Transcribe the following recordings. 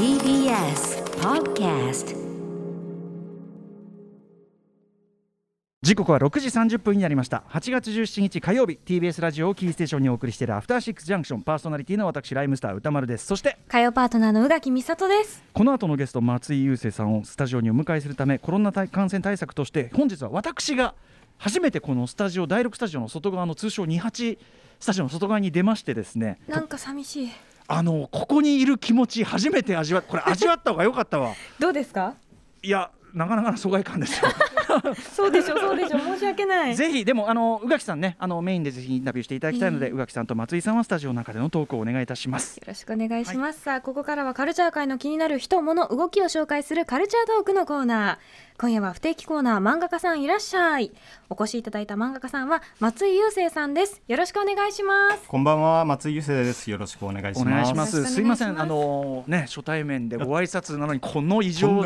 TBS Podcast 時刻は6時30分になりました。8月17日火曜日 TBS ラジオをキーステーションにお送りしているアフターシックスジャンクション。パーソナリティの私ライムスター歌丸です。そして火曜パートナーの宇垣美里です。この後のゲスト松井優生さんをスタジオにお迎えするためコロナ対感染対策として本日は私が初めてこのスタジオ第6スタジオの外側の通称28スタジオの外側に出ましてですね。なんか寂しいあのここにいる気持ち初めて味わこれ味わった方が良かったわ。どうですか？いやなかなかの疎外感ですよ。そうでしょそうでしょ。申し訳ない。ぜひでもあの宇垣さんねあのメインでぜひインタビューしていただきたいので、宇垣さんと松井さんはスタジオの中でのトークをお願いいたします。よろしくお願いします、さあここからはカルチャー界の気になる人物動きを紹介するカルチャートークのコーナー今夜は不定期コーナー漫画家さんいらっしゃい。お越しいただいた漫画家さんは松井優生さんです。よろしくお願いします。こんばんは松井優生です。よろしくお願いします。お願いします。いします。すいません。あのね初対面でご挨拶なのにこの異常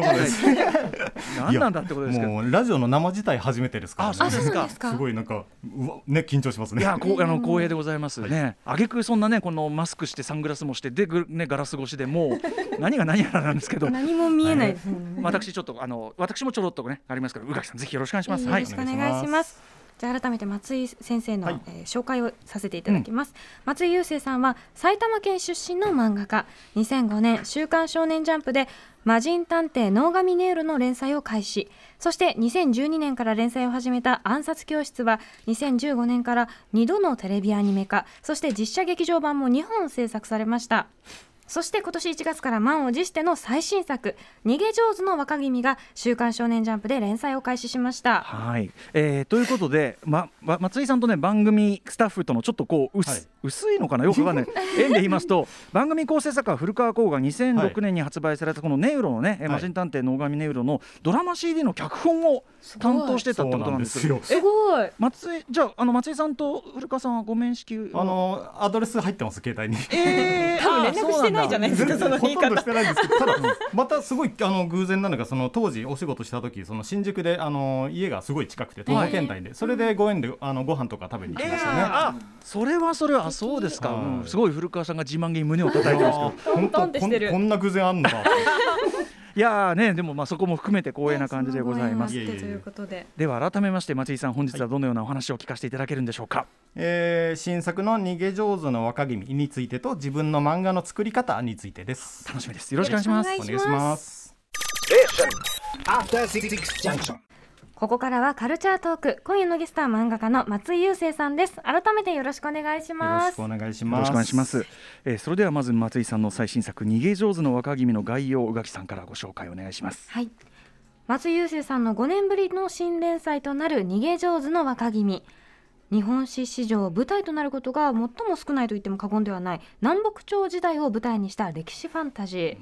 何なんだってことですけど。もうラジオの生自体初めてですから、あそうですか。ですごいなんかうわね緊張しますね。いやこうあの光栄でございますね。あげくそんなねこのマスクしてサングラスもしてでぐねガラス越しでもう何が何やらなんですけど。何も見えないですもんね、私ちょっとあの私もちょろっとねありますから宇垣さんぜひよろしくお願いします。はいよろしくお願いします。じゃあ改めて松井先生の、はい。えー紹介をさせていただきます、松井優生さんは埼玉県出身の漫画家。2005年「週刊少年ジャンプ」で「魔人探偵能神ネイル」の連載を開始。そして2012年から連載を始めた「暗殺教室」は2015年から2度のテレビアニメ化。そして実写劇場版も2本制作されましたそして今年1月から満を持しての最新作「逃げ上手の若君」が「週刊少年ジャンプ」で連載を開始しました。はい、えーということで、ま、ま松井さんとね番組スタッフとのちょっとこう薄,、はい。薄いのかな？よくわかんない。縁で言いますと番組構成作家古川光が2006年に発売されたこのネウロのね、えはい。魔人探偵能神ネウロのドラマ CD の脚本を担当してたってことなんですよ。すごい。松井じゃああの松井さんと古川さんはご面識は？あのアドレス入ってます携帯に。えー、多分連絡してないじゃないですかその言い方ほとんどしてないんですけどただまたすごいあの偶然なのがその当時お仕事した時その新宿であの家がすごい近くて東京県内で、それでご縁であのご飯とか食べに行きえーましたね、あそれはそれはあそうですか、すごい古川さんが自慢げに胸を叩いてますけど。本当トンってしてるこんこんな偶然あんのかいやーねでもまあそこも含めて光栄な感じでございます。すいえいえいえということで。では改めまして松井さん本日はどのようなお話を聞かせていただけるんでしょうか、えー新作の逃げ上手の若君についてと自分の漫画の作り方についてです。楽しみです。よろしくお願いします。お願いしまします After Six Junction. ここからはカルチャートーク今夜のゲストは漫画家の松井優生さんです。改めてよろしくお願いしよろますしくお願いしよます。ろしくお願いします、えーそれではまず松井さんの最新作逃げ上手の若君の概要を宇垣さんからご紹介お願いします。はい。松井優生さんの5年ぶりの新連載となる逃げ上手の若君日本史史上舞台となることが最も少ないと言っても過言ではない。南北朝時代を舞台にした歴史ファンタジー、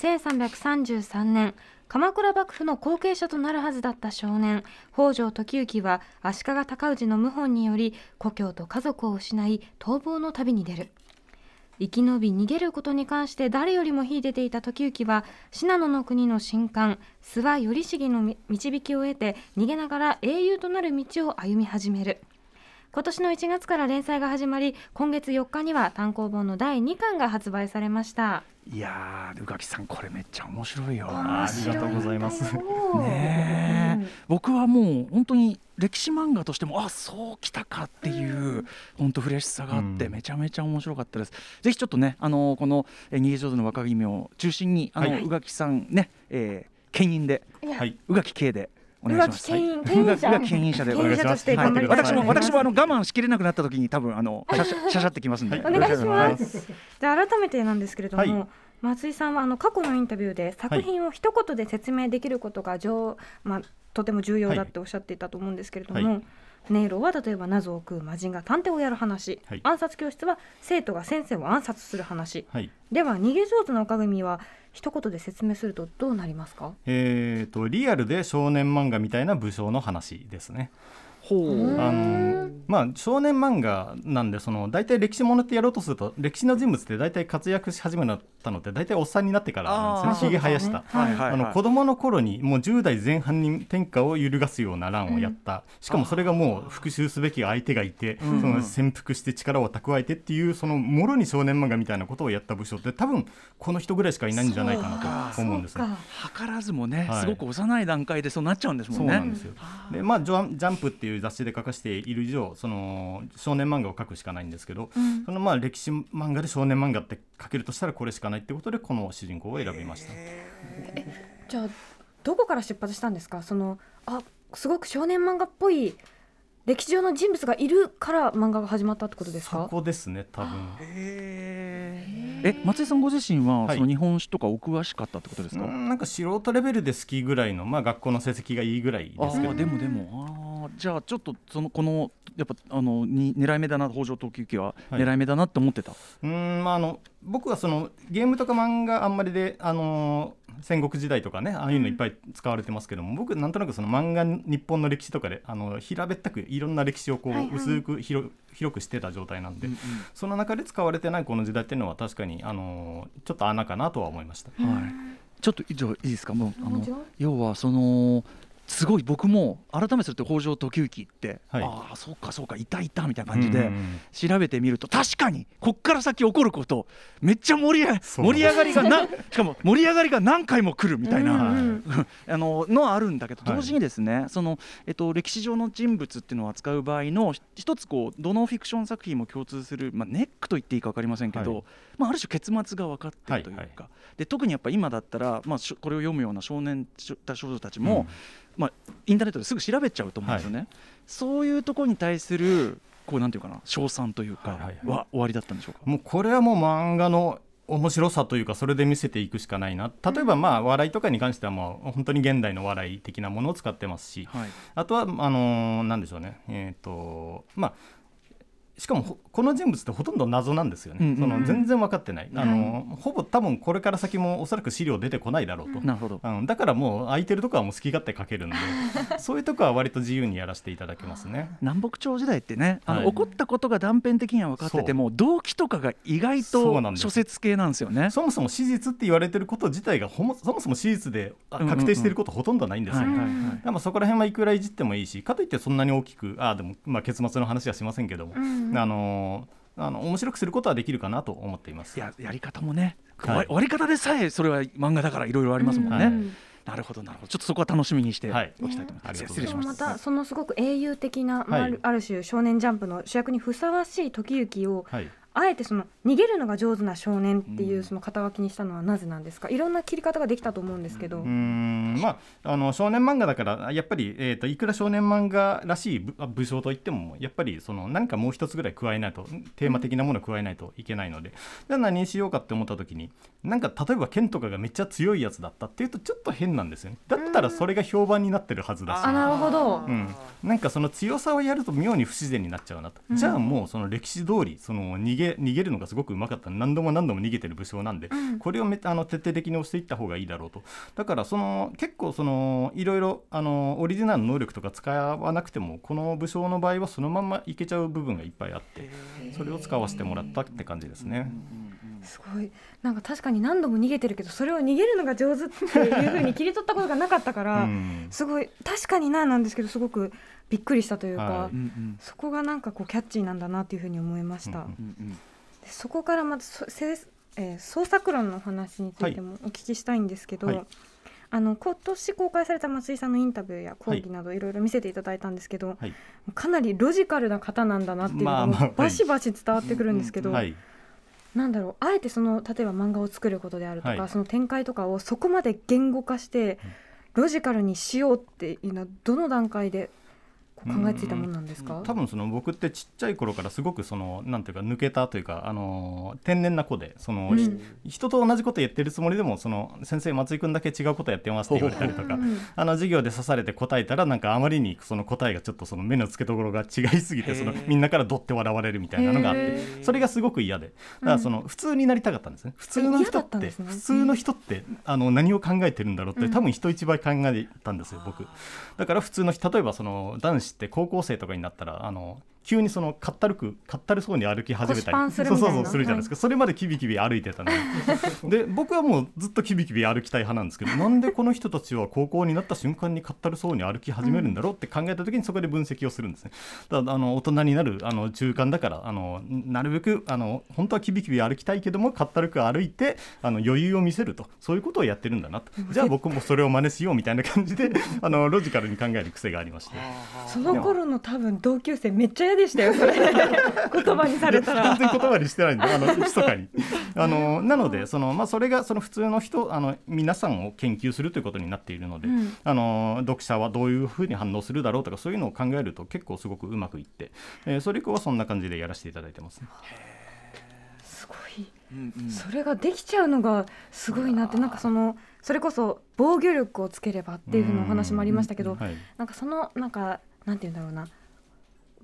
1333年鎌倉幕府の後継者となるはずだった少年。北条時行は足利尊氏の謀反により故郷と家族を失い逃亡の旅に出る。生き延び逃げることに関して誰よりも秀でていた時行は信濃の国の神官諏訪頼重の導きを得て逃げながら英雄となる道を歩み始める。今年の1月から連載が始まり今月4日には単行本の第2巻が発売されました。いやー宇垣さんこれめっちゃ面白いよありがとうございます。ねえ。僕はもう本当に歴史漫画としてもあそうきたかっていう本当フレッシュさがあってうん。めちゃめちゃ面白かったです。ぜひちょっとねあのこのえー逃げ上手の若君を中心にあのはい。宇垣さんね、えー牽引ではい。宇垣圭でお願いしま牽引はい。宇垣宇垣牽引者でお願いします。私も私もあの我慢しきれなくなった時に多分あのシャシャシャシャってきますんで。はい。お願いします。すじゃあ改めてなんですけれども、はい。松井さんはあの過去のインタビューで作品を一言で説明できることが上、まあ、とても重要だっておっしゃっていたと思うんですけれども、はネイロは例えば謎を食う魔人が探偵をやる話、はい。暗殺教室は生徒が先生を暗殺する話。はい。では逃げ上手の若組は一言で説明するとどうなりますか？えー、とリアルで少年漫画みたいな武将の話ですね。ほう。あのまあ少年漫画なんでその大体歴史ものってやろうとすると歴史の人物って大体活躍し始めたのって大体おっさんになってからなんですあー。ねひげ生やした。そうですよね。はいあの子供の頃にもう10代前半に天下を揺るがすような乱をやった、しかもそれがもう復讐すべき相手がいて、うん。その潜伏して力を蓄えてっていうそのもろに少年漫画みたいなことをやった武将って多分この人ぐらいしかいないんじゃないかなと思うんですね。そうか。図らずもね、はい。すごく幼い段階でそうなっちゃうんですもね。そうんなんですよ。で、まあジャンジャンプっていう雑誌で書かせている以上、その少年漫画を書くしかないんですけど、うんそのまあ歴史漫画で少年漫画って書けるとしたらこれしかないってことでこの主人公を選びました。じゃあどこから出発したんですか？そのあすごく少年漫画っぽい歴史上の人物がいるから漫画が始まったってことですそかこですね、多分。え松井さんご自身は、はいその日本史とかお詳しかったってことですか、うんなんか素人レベルで好きぐらいの、まあ、学校の成績がいいぐらいあですけどーでもでも。あー。じゃあちょっとそのこのやっぱあのに狙い目だな北条東急記ははい。狙い目だなって思ってた、うんまあ、あの僕はそのゲームとか漫画あんまりで、あのー戦国時代とかねああいうのいっぱい使われてますけども、僕なんとなくその漫画日本の歴史とかであの平べったくいろんな歴史をこう、はいはい。薄く広広くしてた状態なんで、うんその中で使われてないこの時代っていうのは確かに、あのーちょっと穴かなとは思いました。うん。はい、ちょっと以上いいですか？もうあの要はそのすごい僕も改めてすると北条時行って、はい。ああそうかそうかいたいたみたいな感じで、うんうんうん。調べてみると確かにこっから先起こることめっちゃ盛り 盛り上がりがな しかも盛り上がりが何回も来るみたいな、うんうんあののはあるんだけどはい。同時にですね、そのえっと、歴史上の人物っていうのを扱う場合のひ一つこうどのフィクション作品も共通する、まあ、ネックと言っていいか分かりませんけど、はい。まあ、ある種結末が分かってるというか、はいはい。で特にやっぱ今だったら、まあ、これを読むような少年少少女たちも、まあ、インターネットですぐ調べちゃうと思うんですよね。そういうところに対するこうなんていうかな称賛というか、はいはいはい。は終わりだったんでしょうか？もうこれはもう漫画の面白さというかそれで見せていくしかないな。例えばまあ笑いとかに関してはもう本当に現代の笑い的なものを使ってますし。はい。あとはあのーなんでしょうね。えっ、とまあしかもほこの人物ってほとんど謎なんですよね、うんうんその全然分かってない、あのはほぼ多分これから先もおそらく資料出てこないだろうと、なるほど。うん、だからもう空いてるとこはもう好き勝手書けるんで そういうとこは割と自由にやらせていただけますね。南北朝時代ってねあの、はい。起こったことが断片的には分かってても動機とかが意外そうなんです。と諸説系なんですよね。そもそも史実って言われてること自体がほもそもそも史実で確定していることほとんどないんですよ。はいはいはい。でもそこら辺はいくらいじってもいいしかといってそんなに大きくあでも、まあ、結末の話はしませんけども、うんあのーあの面白くすることはできるかなと思っています。いややり方もね、はい。終わり方でさえそれは漫画だからいろいろありますもんね。うん。なるほどなるほど。ちょっとそこは楽しみにしてはい。おきたいと思います。ねありがとう失礼しまし。でもます。たそのすごく英雄的な、まあはい。ある種少年ジャンプの主役にふさわしい時行をはいあえてその逃げるのが上手な少年っていうん。うその肩書きにしたのはなぜなんですか？いろんな切り方ができたと思うんですけど、うーん。まあ、あの少年漫画だからやっぱり、えー、といくら少年漫画らしい武武将といってもやっぱりその何かもう一つぐらい加えないとテーマ的なものを加えないといけないので、じゃあ何にしようかって思った時になんか例えば剣とかがめっちゃ強いやつだったっていうとちょっと変なんですよね。だったらそれが評判になってるはずだし。あなるほど。うん、なんかその強さをやると妙に不自然になっちゃうなと、うん。じゃあもうその歴史通りその逃げ逃げるのがすごくうまかった。何度も何度も逃げてる武将なんで、うん。これをめあの徹底的に押していった方がいいだろうと。だからその結構そのいろいろあのオリジナルの能力とか使わなくてもこの武将の場合はそのまんまいけちゃう部分がいっぱいあってそれを使わせてもらったって感じですね。すごい。なんか確かに何度も逃げてるけどそれを逃げるのが上手っていうふうに切り取ったことがなかったかうら、ん。すごい確かにななんですけどすごくびっくりしたというか、はい。うんうん。そこがなんかこうキャッチーなんだなっていうふうに思いました。うんうんうん。そこからまずそせえー創作論の話についてもお聞きしたいんですけど、はい。あの今年公開された松井さんのインタビューや講義などい。ろいろ見せていただいたんですけど、はい。かなりロジカルな方なんだなっていうのがもまあまあ。うバシバシ伝わってくるんですけど、はい。なんだろうあえてその例えば漫画を作ることであるとか、はい。その展開とかをそこまで言語化してロジカルにしようっていうのはどの段階で考えついたものなんですか、多分その僕ってちっちゃい頃からすごくそのなんていうか抜けたというかあの天然な子でその、うん。ひ人と同じこと言ってるつもりでもその先生松井君だけ違うことやってますって言われたりとか。うん。あの授業で刺されて答えたらなんかあまりにその答えがちょっとその目の付けどころが違いすぎてそのみんなからどって笑われるみたいなのがあってそれがすごく嫌で。だからその普通になりたかったんですね。普通の嫌人ってね普通の人ってあの何を考えてるんだろうってうん。多分人一倍考えたんですよ僕。だから普通の人例えばその男子って高校生とかになったらあの急にそのかったるくかったるそうに歩き始めたりそうそうそうするじゃないですか、それまでキビキビ歩いてたのに。で僕はもうずっとキビキビ歩きたい派なんですけどなんでこの人たちは高校になった瞬間にかったるそうに歩き始めるんだろうって考えた時にそこで分析をするんですね。だあの大人になるあの中間だからあのなるべくあの本当はキビキビ歩きたいけどもかったるく歩いてあの余裕を見せると。そういうことをやってるんだなと。じゃあ僕もそれを真似しようみたいな感じで あのロジカルに考える癖がありまして。その頃の多分同級生めっちゃ嫌でしたよそれ。言葉にされたら。全然言葉にしてないんであの密かに。あのなのでその、まあ、それがその普通の人あの皆さんを研究するということになっているので、うん。あの読者はどういうふうに反応するだろうとかそういうのを考えると結構すごくうまくいって、えーそれ以降はそんな感じでやらせていただいてます。ね。すごい。それができちゃうのがすごいなってなんかそのそれこそ防御力をつければっていうふうなお話もありましたけどはい。なんかそのなんかなんて言うんだろうな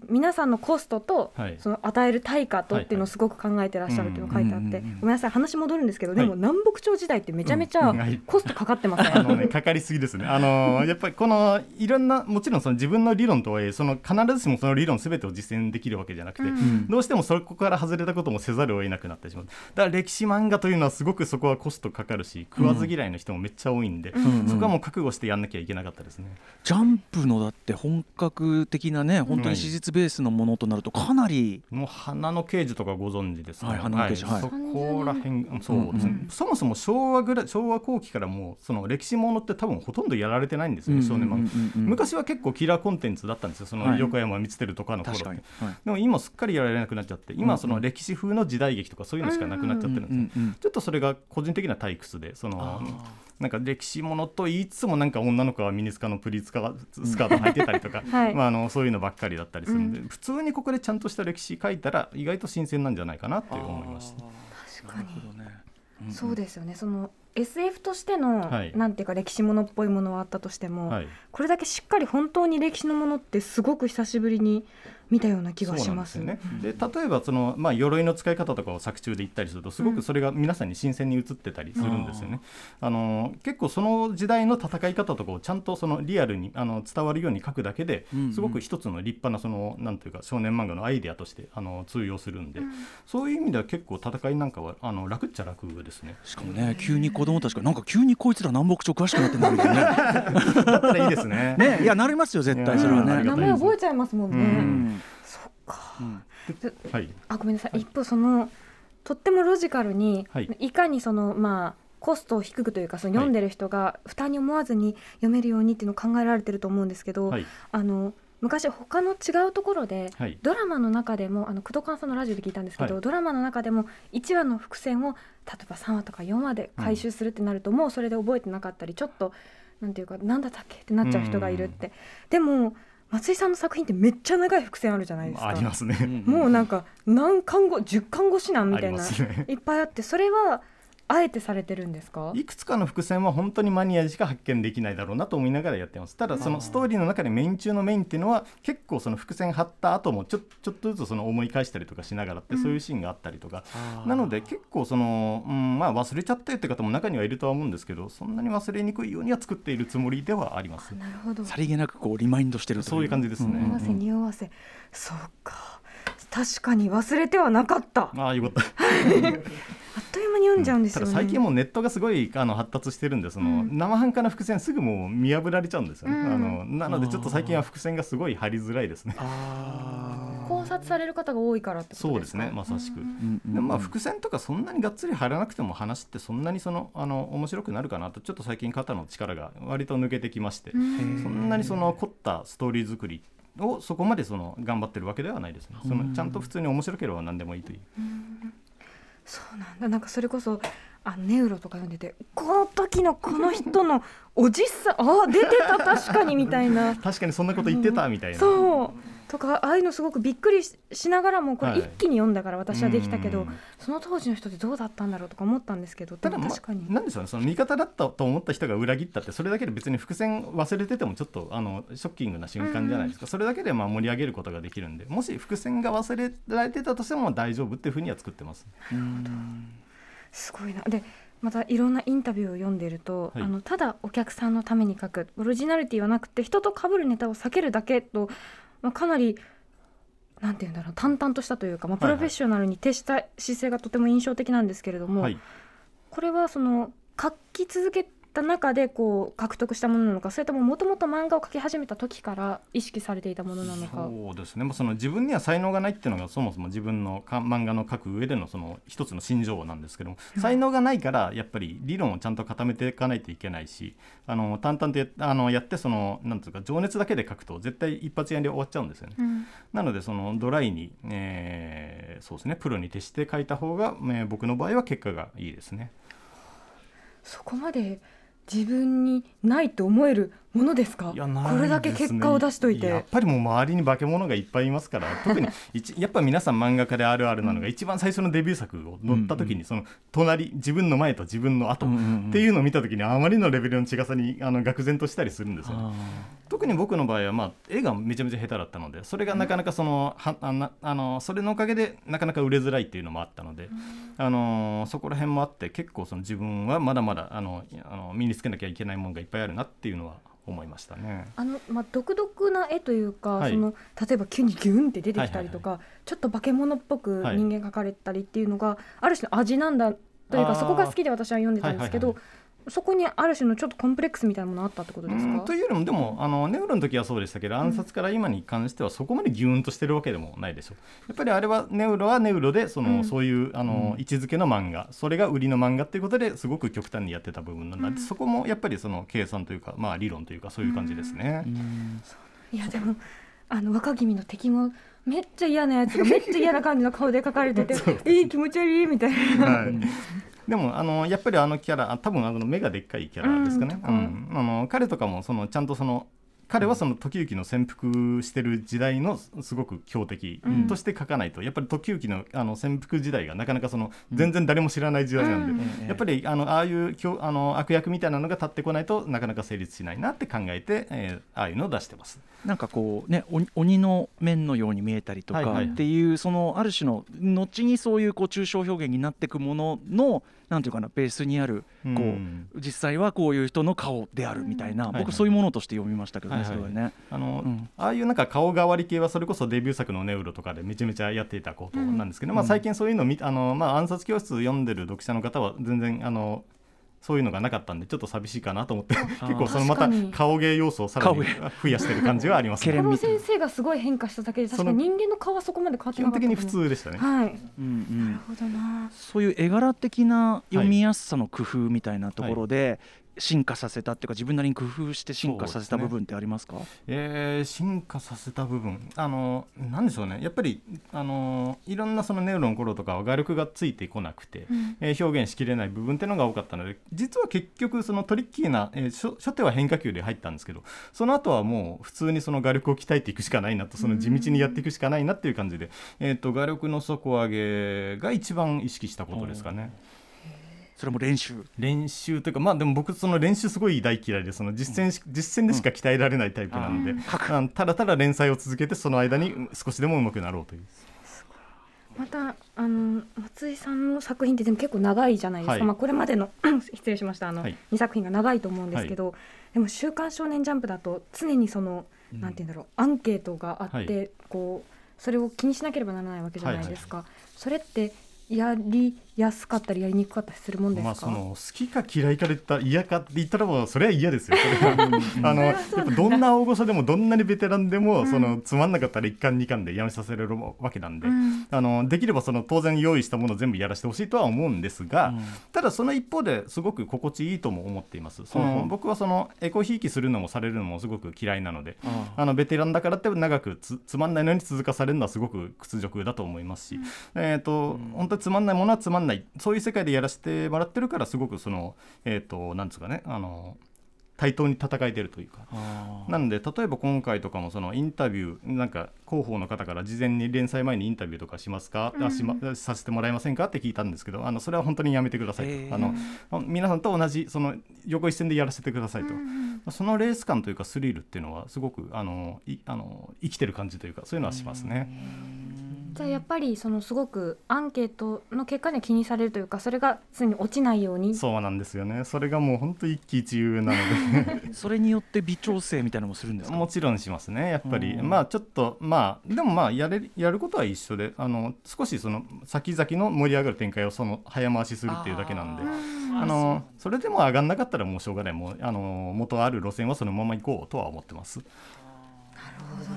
皆さんのコストとはい。その与える対価とっていうのをすごく考えてらっしゃるっていうのが書いてあってごめんなさい話戻るんですけどではい。も南北朝時代ってめちゃめちゃコストかかってませんあのね、かかりすぎですね。あのやっぱりこのいろんなもちろんその自分の理論とはいえその必ずしもその理論すべてを実践できるわけじゃなくて、うん。どうしてもそこから外れたこともせざるを得なくなってしまう。だから歴史漫画というのはすごくそこはコストかかるし食わず嫌いの人もめっちゃ多いんで、ん。そこはもう覚悟してやんなきゃいけなかったですね。ジャンプのだって本格的なね本当に史実ベースのものとなるとかなり、もう花の刑事とかご存知ですね。はい花の刑事はい。そこら辺うん。そうですね、うんそもそも昭和ぐらい昭和後期からもうその歴史ものって多分ほとんどやられてないんですよね、昔は結構キラーコンテンツだったんですよそはい。の横山光輝とかの頃って、はい。でも今すっかりやられなくなっちゃって今はその歴史風の時代劇とかそういうのしかなくなっちゃってるんですよ、うんうんちょっとそれが個人的な退屈でそのあなんか歴史ものと言いつつもなんか女の子はミニスカのプリーツカスカート履いてたりとか、はい。まあ、あのそういうのばっかりだったりするん。で、普通にここでちゃんとした歴史書いたら意外と新鮮なんじゃないかなって思いました。確かに。ね。んん。そうですよね。その SF としての、はいなんていうか歴史ものっぽいものはあったとしても、はい。これだけしっかり本当に歴史のものってすごく久しぶりに見たような気がします。ですよね。で例えばその、まあ、鎧の使い方とかを作中で言ったりするとすごくそれが皆さんに新鮮に映ってたりするんですよね。あの結構その時代の戦い方とかをちゃんとそのリアルにあの伝わるように書くだけでうんうん。すごく一つの立派なそのなんていうか少年漫画のアイデアとしてあの通用するんで、そういう意味では結構戦いなんかはあの楽っちゃ楽ですね。しかもね急に子供たちがなんか急にこいつら南北朝詳しくなってんだみたいなね。だったらいいですね。ねいやなりますよ絶対それはね。名前覚えちゃいますもんね、うんそっか。うん。はい。あごめんなさい、一方そのとってもロジカルに、はい。い、かにそのまあコストを低くというかその読んでる人が負担に思わずに読めるようにっていうのを考えられてると思うんですけど、はい。あの昔他の違うところではい。ドラマの中でもあの工藤勘さんのラジオで聞いたんですけど、はい。ドラマの中でも1話の伏線を例えば3話とか4話で回収するってなると、もうそれで覚えてなかったりちょっとなんていうかなんだったっけってなっちゃう人がいるって、でも松井さんの作品ってめっちゃ長い伏線あるじゃないですか。ありますね。もうなんか何巻後10巻越しなんみたいな、ね。いっぱいあってそれはあえてされてるんですか？いくつかの伏線は本当にマニアしか発見できないだろうなと思いながらやってます。ただそのストーリーの中でメイン中のメインっていうのは結構その伏線張った後もちょちょっとずつその思い返したりとかしながらってそういうシーンがあったりとか、なので結構その、うん、まあ忘れちゃったよって方も中にはいるとは思うんですけどそんなに忘れにくいようには作っているつもりではあります。なるほど。さりげなくこうリマインドしてるとそういう感じですね。匂わせ匂わせ。そうか。確かに忘れてはなかった。あああよかった っという間に読んじゃうんですたよね、だ最近もうネットがすごいあの発達してるんでその、うん。生半可な伏線すぐもう見破られちゃうんですよね、うん。あのなのでちょっと最近は伏線がすごい張りづらいですね。あ考察される方が多いからってことそうですねまさしく、うん。ーでもまあ伏線とかそんなにがっつり張らなくても話ってそんなにそのあの面白くなるかなとちょっと最近肩の力が割と抜けてきまして、うん。そんなにその凝ったストーリー作りをそこまでその頑張ってるわけではないですね。そのちゃんと普通に面白ければ何でもいいという。そうなんだ。なんかそれこそあネウロとか読んでてこの時のこの人のおじさんあ出てた確かにみたいな。確かにそんなこと言ってたみたいな。そうとかああいうのすごくびっくりししながらもこれはい。一気に読んだから私はできたけど、うん。その当時の人ってどうだったんだろうとか思ったんですけどでただ、ま確かに、なんでしょうね。その味方だったと思った人が裏切ったってそれだけで別に伏線忘れててもちょっとあのショッキングな瞬間じゃないですか、それだけでまあ盛り上げることができるんでもし伏線が忘れられてたとしても大丈夫っていうふうには作ってます。すごいな。でまたいろんなインタビューを読んでると、はい。あのただお客さんのために書く。オリジナリティはなくて人と被るネタを避けるだけと、まあ、かなりなんていうんだろう淡々としたというか、まあ、プはいはい。ロフェッショナルに徹した姿勢がとても印象的なんですけれども、はい。これはその書き続けた中でこう獲得したものなのかそれとももともと漫画を描き始めた時から意識されていたものなのか。そうですね、まあ、その自分には才能がないっていうのがそもそも自分のか漫画の描く上でのその一つの心情なんですけども才能がないからやっぱり理論をちゃんと固めていかないといけないしあの淡々とやあのやってそのなんていうか情熱だけで描くと絶対一発屋で終わっちゃうんですよね。うんなのでそのドライに、えーそうですねプロに徹して描いた方が、えー僕の場合は結果がいいですね。そこまで自分にないと思えるものですか？いやないこれだけ結果を出しといて。やっぱりもう周りに化け物がいっぱいいますから。特に一やっぱ皆さん漫画家であるあるなのが一番最初のデビュー作を乗った時にその隣自分の前と自分の後っていうのを見た時にあまりのレベルの違さにあの愕然としたりするんですよね。あ特に僕の場合は、まあ、絵がめちゃめちゃ下手だったのでそれがなかなかそのはあなあのそれのおかげでなかなか売れづらいっていうのもあったので、あのそこら辺もあって結構その自分はまだまだあのあの身につけなきゃいけないものがいっぱいあるなっていうのは思いましたね。あのまあ、独特な絵というか、はい。その例えば急にギュンって出てきたりとか、ちょっと化け物っぽくはい。人間描かれたりっていうのが、ある種の味なんだというかそこが好きで私は読んでたんですけど、はいはいそこにある種のちょっとコンプレックスみたいなものあったってことですか？うんというよりもでもあのネウロの時はそうでしたけど暗殺から今に関してはそこまでギューンとしてるわけでもないでしょう。やっぱりあれはネウロはネウロでその、うん。そういうあの、うん。位置づけの漫画。それが売りの漫画っていうことですごく極端にやってた部分なんで、うん。そこもやっぱりその計算というかまあ理論というかそういう感じですね。いやでもあの若君の敵もめっちゃ嫌なやつがめっちゃ嫌な感じの顔で描かれてて えー、気持ち悪いみたいな。はいでもあのやっぱりあのキャラあ多分あの目がでっかいキャラですかね、あの彼とかもそのちゃんとその彼はその時々の潜伏してる時代のすごく強敵うん。として書かないと、やっぱり時々のあの潜伏時代がなかなかその全然誰も知らない時代なんで、うん。やっぱりあのああいう強あの悪役みたいなのが立ってこないとなかなか成立しないなって考えて、えーああいうのを出してます。なんかこうね鬼鬼の面のように見えたりとかっていうそのある種の後にそういうこう抽象表現になっていくもののなんていうかなベースにあるこう、うん。実際はこういう人の顔であるみたいな、僕そういうものとして読みましたけどね、はいはい。ね。あのうん。ああいうなんか顔変わり系はそれこそデビュー作のネウロとかでめちゃめちゃやっていたことなんですけど、まあ、最近そういうのあの、まあ、暗殺教室読んでる読者の方は全然あのそういうのがなかったんでちょっと寂しいかなと思って 結構そのまた顔芸要素をさらに増やしてる感じはありますね。先生がすごい変化しただけで確かに人間の顔はそこまで変わって基なかった本的に普通でしたね。はい、うんうん。なるほどな。そういう絵柄的な読みやすさの工夫みたいなところで進化させたっていうか自分なりに工夫して進化させた部分ってありますか？えー進化させた部分。あのなんでしょうね。やっぱりあのいろんなそのネウロの頃とかは画力がついてこなくて、うん。えー表現しきれない部分っていうのが多かったので実は結局そのトリッキーな、えー初初手は変化球で入ったんですけどその後はもう普通にその画力を鍛えていくしかないなと。その地道にやっていくしかないなっていう感じで、えー、と画力の底上げが一番意識したことですかね。それも練習。練習というかまあでも僕その練習すごい大嫌いでその実践し、実践でしか鍛えられないタイプなので、うん。あのただただ連載を続けてその間に少しでも上手くなろうという。またあの松井さんの作品ってでも結構長いじゃないですか、はい。まあ、これまでの 失礼しました。あの、はい。2作品が長いと思うんですけど、でも「週刊少年ジャンプ」だと常にその、なんて言うんだろうアンケートがあって、はい。こうそれを気にしなければならないわけじゃないですか、それってやりやすかったりやりにくかったりするもんですか、まあその好きか嫌いかで言ったら嫌かって言ったらもうそれは嫌ですよ。あのやっぱどんな大御所でもどんなにベテランでも、うん。そのつまんなかったら1巻2巻でやめさせられるわけなんで、うん。あのできればその当然用意したものを全部やらせてほしいとは思うんですが、うん。ただその一方ですごく心地いいとも思っています。その、うん僕はそのエコひいきするのもされるのもすごく嫌いなので。ああのベテランだからって長くつつまんないのに続かされるのはすごく屈辱だと思いますし、えーと本当につまんないものはつまんないそういう世界でやらせてもらってるからすごくそのえっ、となんですかねあの対等に戦えてるというか。あなので例えば今回とかもそのインタビューなんか広報の方から事前に連載前にインタビューとかしますか、あしまさせてもらえませんか？って聞いたんですけどあのそれは本当にやめてくださいと、へー。あの皆さんと同じその横一線でやらせてくださいと、そのレース感というかスリルっていうのはすごくあのいあの生きてる感じというかそういうのはしますね。じゃあやっぱりそのすごくアンケートの結果には気にされるというかそれが常に落ちないように。そうなんですよね。それがもう本当一喜一憂なので。それによって微調整みたいなのもするんですか？もちろんしますね。やっぱり。うん。まあちょっとまあでもまあやれやることは一緒であの少しその先々の盛り上がる展開をその早回しするっていうだけなんで。うん。あのそれでも上がんなかったらもうしょうがない。もうあの元ある路線はそのまま行こうとは思ってます。た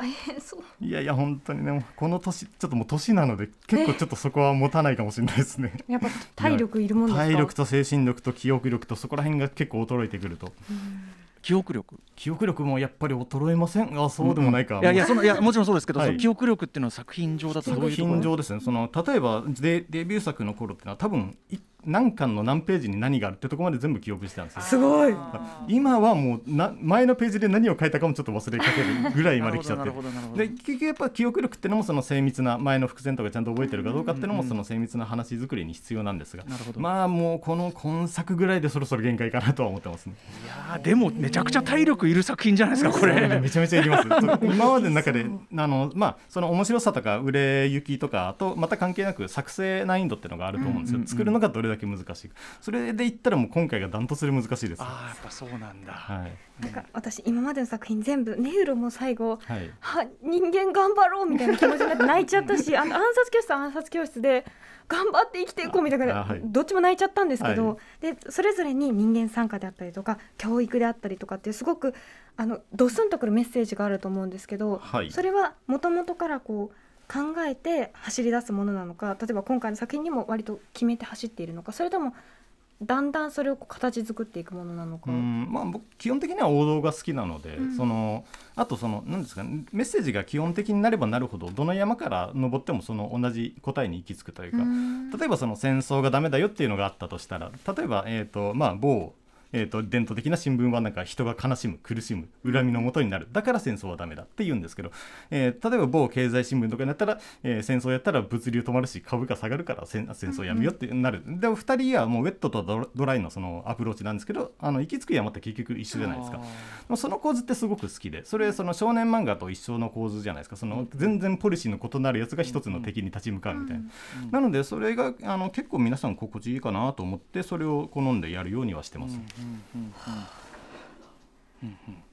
大変そう。いやいや本当にねもうこの年ちょっともう年なので結構ちょっとそこは持たないかもしれないですね。やっぱ体力いるもんですか？体力と精神力と記憶力とそこら辺が結構衰えてくると。記憶力？記憶力もやっぱり衰えませんあそうでもないか、いやいやそのいやもちろんそうですけど、はい。その記憶力っていうのは作品上だとどう作いうところ品上ですね。その例えばデデビュー作の頃ってのは多分い何巻の何ページに何があるってとこまで全部記憶してたんですよ。すごい。今はもうな前のページで何を書いたかもちょっと忘れかけるぐらいまで来ちゃって。なるほどなるほどなるほど。で結局やっぱ記憶力ってのもその精密な前の伏線とかちゃんと覚えてるかどうかってのもその精密な話作りに必要なんですが。なるほど。まあもうこの今作ぐらいでそろそろ限界かなとは思ってますね。いやーでもめちゃくちゃ体力いる作品じゃないですかこれ。めちゃめちゃいります。と今までの中であのまあその面白さとか売れ行きとかとまた関係なく作成難易度っていうのがあると思うんですよ、作るのがどれだけ難しい。かそれで言ったらもう今回がダントツで難しいです。ああやっぱそうなんだ、はい。なんか私今までの作品全部ネウロも最後はい。は人間頑張ろうみたいな気持ちになって泣いちゃったしあの暗殺教室は暗殺教室で頑張って生きていこうみたいな、あはい。どっちも泣いちゃったんですけど、はでそれぞれに人間参加であったりとか教育であったりとかっていうすごくあのドスンとくるメッセージがあると思うんですけど、はい。それはもともとからこう考えて走り出すものなのか例えば今回の作品にも割と決めて走っているのかそれともだんだんそれを形作っていくものなのか。うんまあ、僕基本的には王道が好きなので、うんそのあとその何ですかねメッセージが基本的になればなるほどどの山から登ってもその同じ答えに行き着くというか、うん例えばその戦争がダメだよっていうのがあったとしたら例えば、えーとまあ、某、えー、と伝統的な新聞はなんか人が悲しむ苦しむ恨みのもとになる。だから戦争はダメだって言うんですけど、えー例えば某経済新聞とかになったら、えー戦争やったら物流止まるし株価下がるから戦戦争やめようってなる、でも2人はもうウェットとドライのそのアプローチなんですけどあの行き着く山って結局一緒じゃないですか。まあその構図ってすごく好きでそれその少年漫画と一緒の構図じゃないですか。その全然ポリシーの異なるやつが一つの敵に立ち向かうみたいな、なのでそれがあの結構皆さん心地いいかなと思ってそれを好んでやるようにはしてます、嗯嗯嗯嗯嗯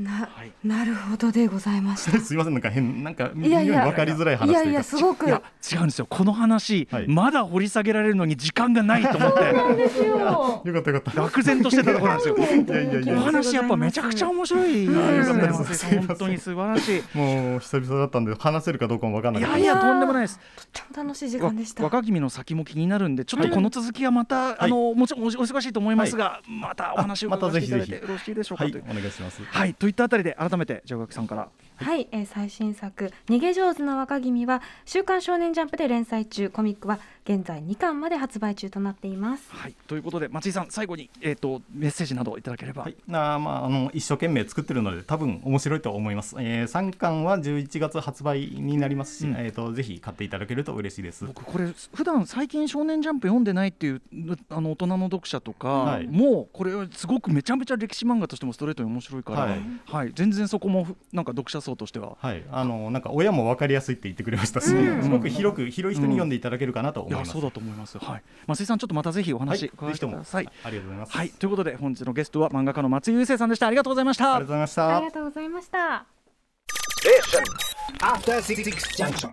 なはい。なるほどでございました。すいませんなんか変なんかいやいや分かりづらい話というか。いやいやすごく。違うんですよ。この話、はい。まだ掘り下げられるのに時間がないと思って。ですよ。よかったよかった。愕然としてたところなんですよ。いやいやいやお話やっぱめちゃくちゃ面白い。ですね本当に素晴らしい。もう久々だったんで話せるかどうかも分かんないいやいやとんでもないです。とっても楽しい時わ間でした。若君の先も気になるんでちょっとこの続きはまた、あのもちろんお忙しいと思いますが、またお話をあまた伺わせていただいてぜひぜよろしいでしょうかお願いします。はい、といったあたりで改めて城垣さんから。はい、えー最新作「逃げ上手な若君」は「週刊少年ジャンプ」で連載中コミックは現在2巻まで発売中となっています。はい。ということで松井さん最後にえっ、とメッセージなどいただければ、はい、なあまああの一生懸命作ってるので多分面白いと思います。えー、3巻は11月発売になりますし、うん。えっ、とぜひ買っていただけると嬉しいです。僕これ普段最近少年ジャンプ読んでないっていうあの大人の読者とか、はい。もうこれすごくめちゃめちゃ歴史漫画としてもストレートに面白いから、ははいい。全然そこもふなんか読者層としてははい、あのなんか親も分かりやすいって言ってくれましたし、うんすごく広く広い人に読んでいただけるかなと思います。いやそうだと思います。はい、松井さんちょっとまたぜひおはい、話ぜひとも伺わせてください。ありがとうございます。はい、ということで本日のゲストは漫画家の松井優生さんでした。ありがとうございましたありがとう。ございましたあり。がとうございました。Station. After Six Junction.